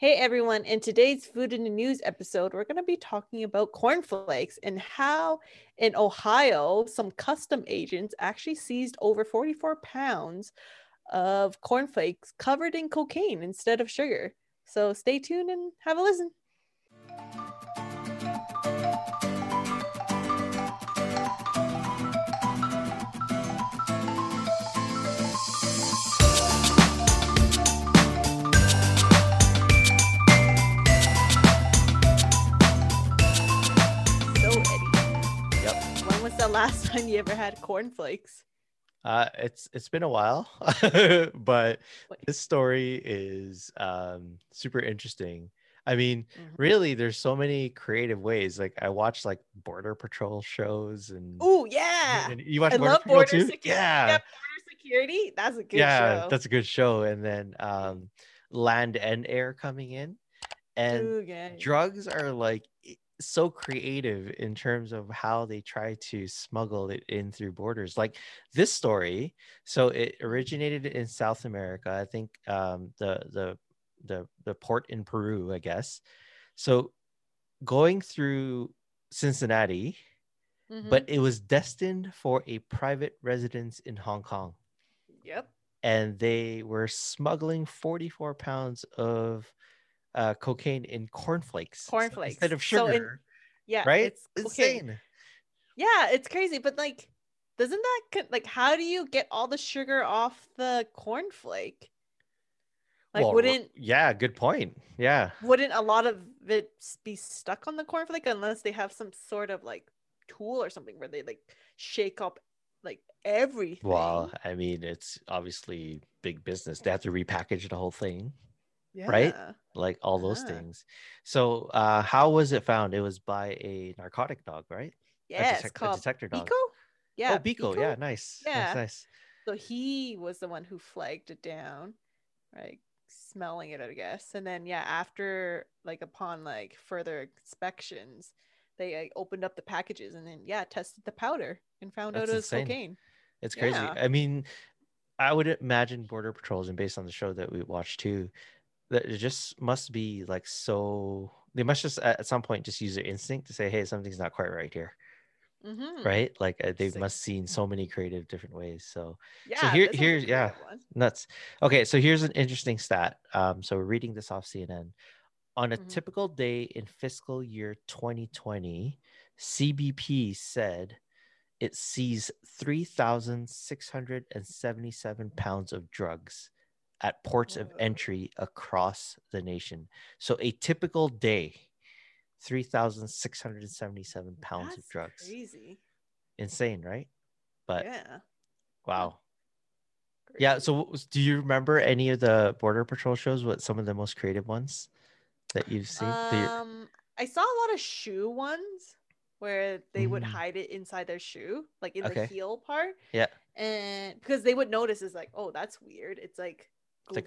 Hey everyone, in today's Food in the News episode, we're going to be talking about cornflakes and how in Ohio, some custom agents actually seized over 44 pounds of cornflakes covered in cocaine instead of sugar. So stay tuned and have a listen. The last time you ever had cornflakes? Uh, it's it's been a while, but this story is um, super interesting. I mean, Mhm. really, there's so many creative ways. Like I watch like border patrol shows and Oh yeah, and you watch I border love patrol border too? security. Yeah, border security. That's a good yeah, show. that's a good show. And then um, land and air coming in, and Ooh, yeah. drugs are like so creative in terms of how they try to smuggle it in through borders like this story so it originated in south america i think um, the the the the port in peru i guess so going through cincinnati Mhm. but it was destined for a private residence in hong kong yep. and they were smuggling 44 pounds of uh, cocaine in cornflakes Cornflakes. instead of So in- sugar Yeah. right? It's cocaine. Insane. Yeah, it's crazy, but like, doesn't that like how do you get all the sugar off the cornflake? Like, Well, wouldn't yeah, good point. Yeah. wouldn't a lot of it be stuck on the cornflake unless they have some sort of like tool or something where they like shake up like everything? Well, I mean, it's obviously big business. They have to repackage the whole thing, yeah. right? like all those Ah. things. So, uh, how was it found? It was by a narcotic dog, right? Yeah, it's detec- a called detector dog. Bico. Yeah, oh, Bico. Yeah, nice. Yeah. Nice, nice. So he was the one who flagged it down, right? Smelling it, I guess. And then yeah, after like upon like further inspections, they like, opened up the packages and then yeah, tested the powder and found out it was insane. cocaine. It's crazy. Yeah. I mean, I would imagine Border Patrols, and based on the show that we watched too, that it just must be like so. They must just at some point just use their instinct to say, "Hey, something's not quite right here," Mm-hmm. right? Like uh, they must seen so many creative different ways. So Yeah. here- this here's- yeah. one. nuts. Okay, so here's an interesting stat. Um, so we're reading this off CNN. On a Mhm. typical day in fiscal year 2020, CBP said it sees 3,677 pounds of drugs at ports of entry across the nation. So a typical day, 3,677 pounds of drugs. Crazy. Insane, right? But yeah. wow. Yeah. So, do you remember any of the Border Patrol shows? What some of the most creative ones that you've seen? Um, I saw a lot of shoe ones where they would Mm. hide it inside their shoe, like in Okay. the heel part. Yeah. And because they would notice is like, oh, that's weird. It's like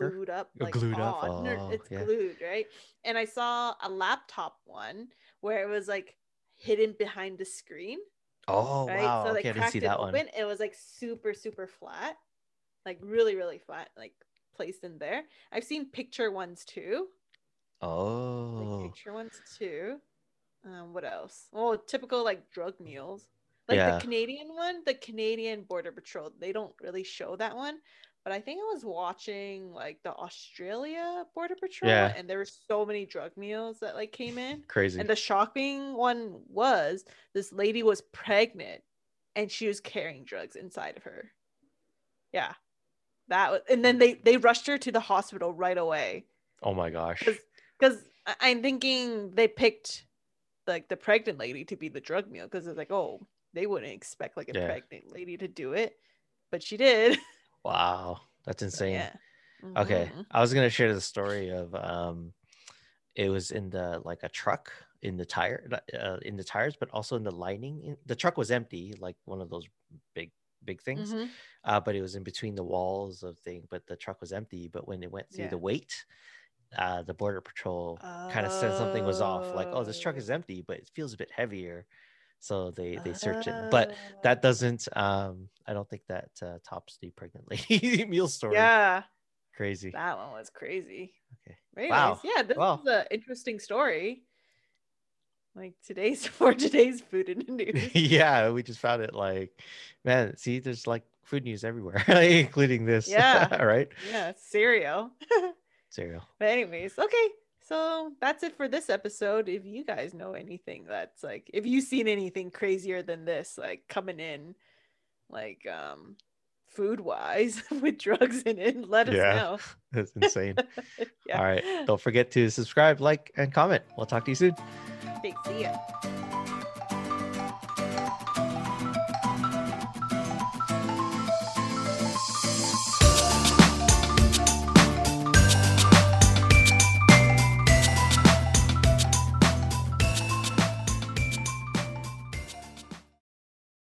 Glued up, Oh, like glued up. oh, it's yeah. glued, right? And I saw a laptop one where it was like hidden behind the screen, oh right? wow! so okay, I didn't see it that open. one. It was like super, super flat, like really, really flat, like placed in there. I've seen picture ones too like Oh, picture ones too. Um, what else? Oh, typical like drug mules. Like Yeah. the Canadian one, the Canadian Border Patrol, they don't really show that one. But I think I was watching like the Australia Border Patrol, Yeah. and there were so many drug mules that like came in. crazy. And the shocking one was this lady was pregnant and she was carrying drugs inside of her. Yeah. That was, and then they they rushed her to the hospital right away oh my gosh! because I'm thinking they picked like the pregnant lady to be the drug mule because it's like, oh, they wouldn't expect like a Yeah. pregnant lady to do it, but she did. Wow, that's insane. yeah. Okay, Mhm. I was gonna share the story of um, it was in the like a truck in the tire uh, in the tires, but also in the lining. The truck was empty, like one of those big big things. Mhm. uh, but it was in between the walls of thing. But the truck was empty. But when it went through Yeah. the weight, uh, the border patrol kind of said something was off. Like, oh, this truck is Oh. empty, but it feels a bit heavier. So they they search it. But that Oh. doesn't. Um, I don't think that uh, tops the pregnant lady mule story. Yeah. Crazy. That one was crazy. Okay. Anyways, Wow. yeah, this Wow. is an interesting story. Like today's for today's food in the news. yeah, we just found it like, man, see, there's like food news everywhere, including this. Yeah. all right yeah, cereal. Cereal. But anyways, okay. So that's it for this episode. If you guys know anything that's like if you've seen anything crazier than this, like coming in like um food wise with drugs in it, let us Yeah. know. That's insane. yeah. All right. Don't forget to subscribe, like, and comment. We'll talk to you soon. Okay, see ya.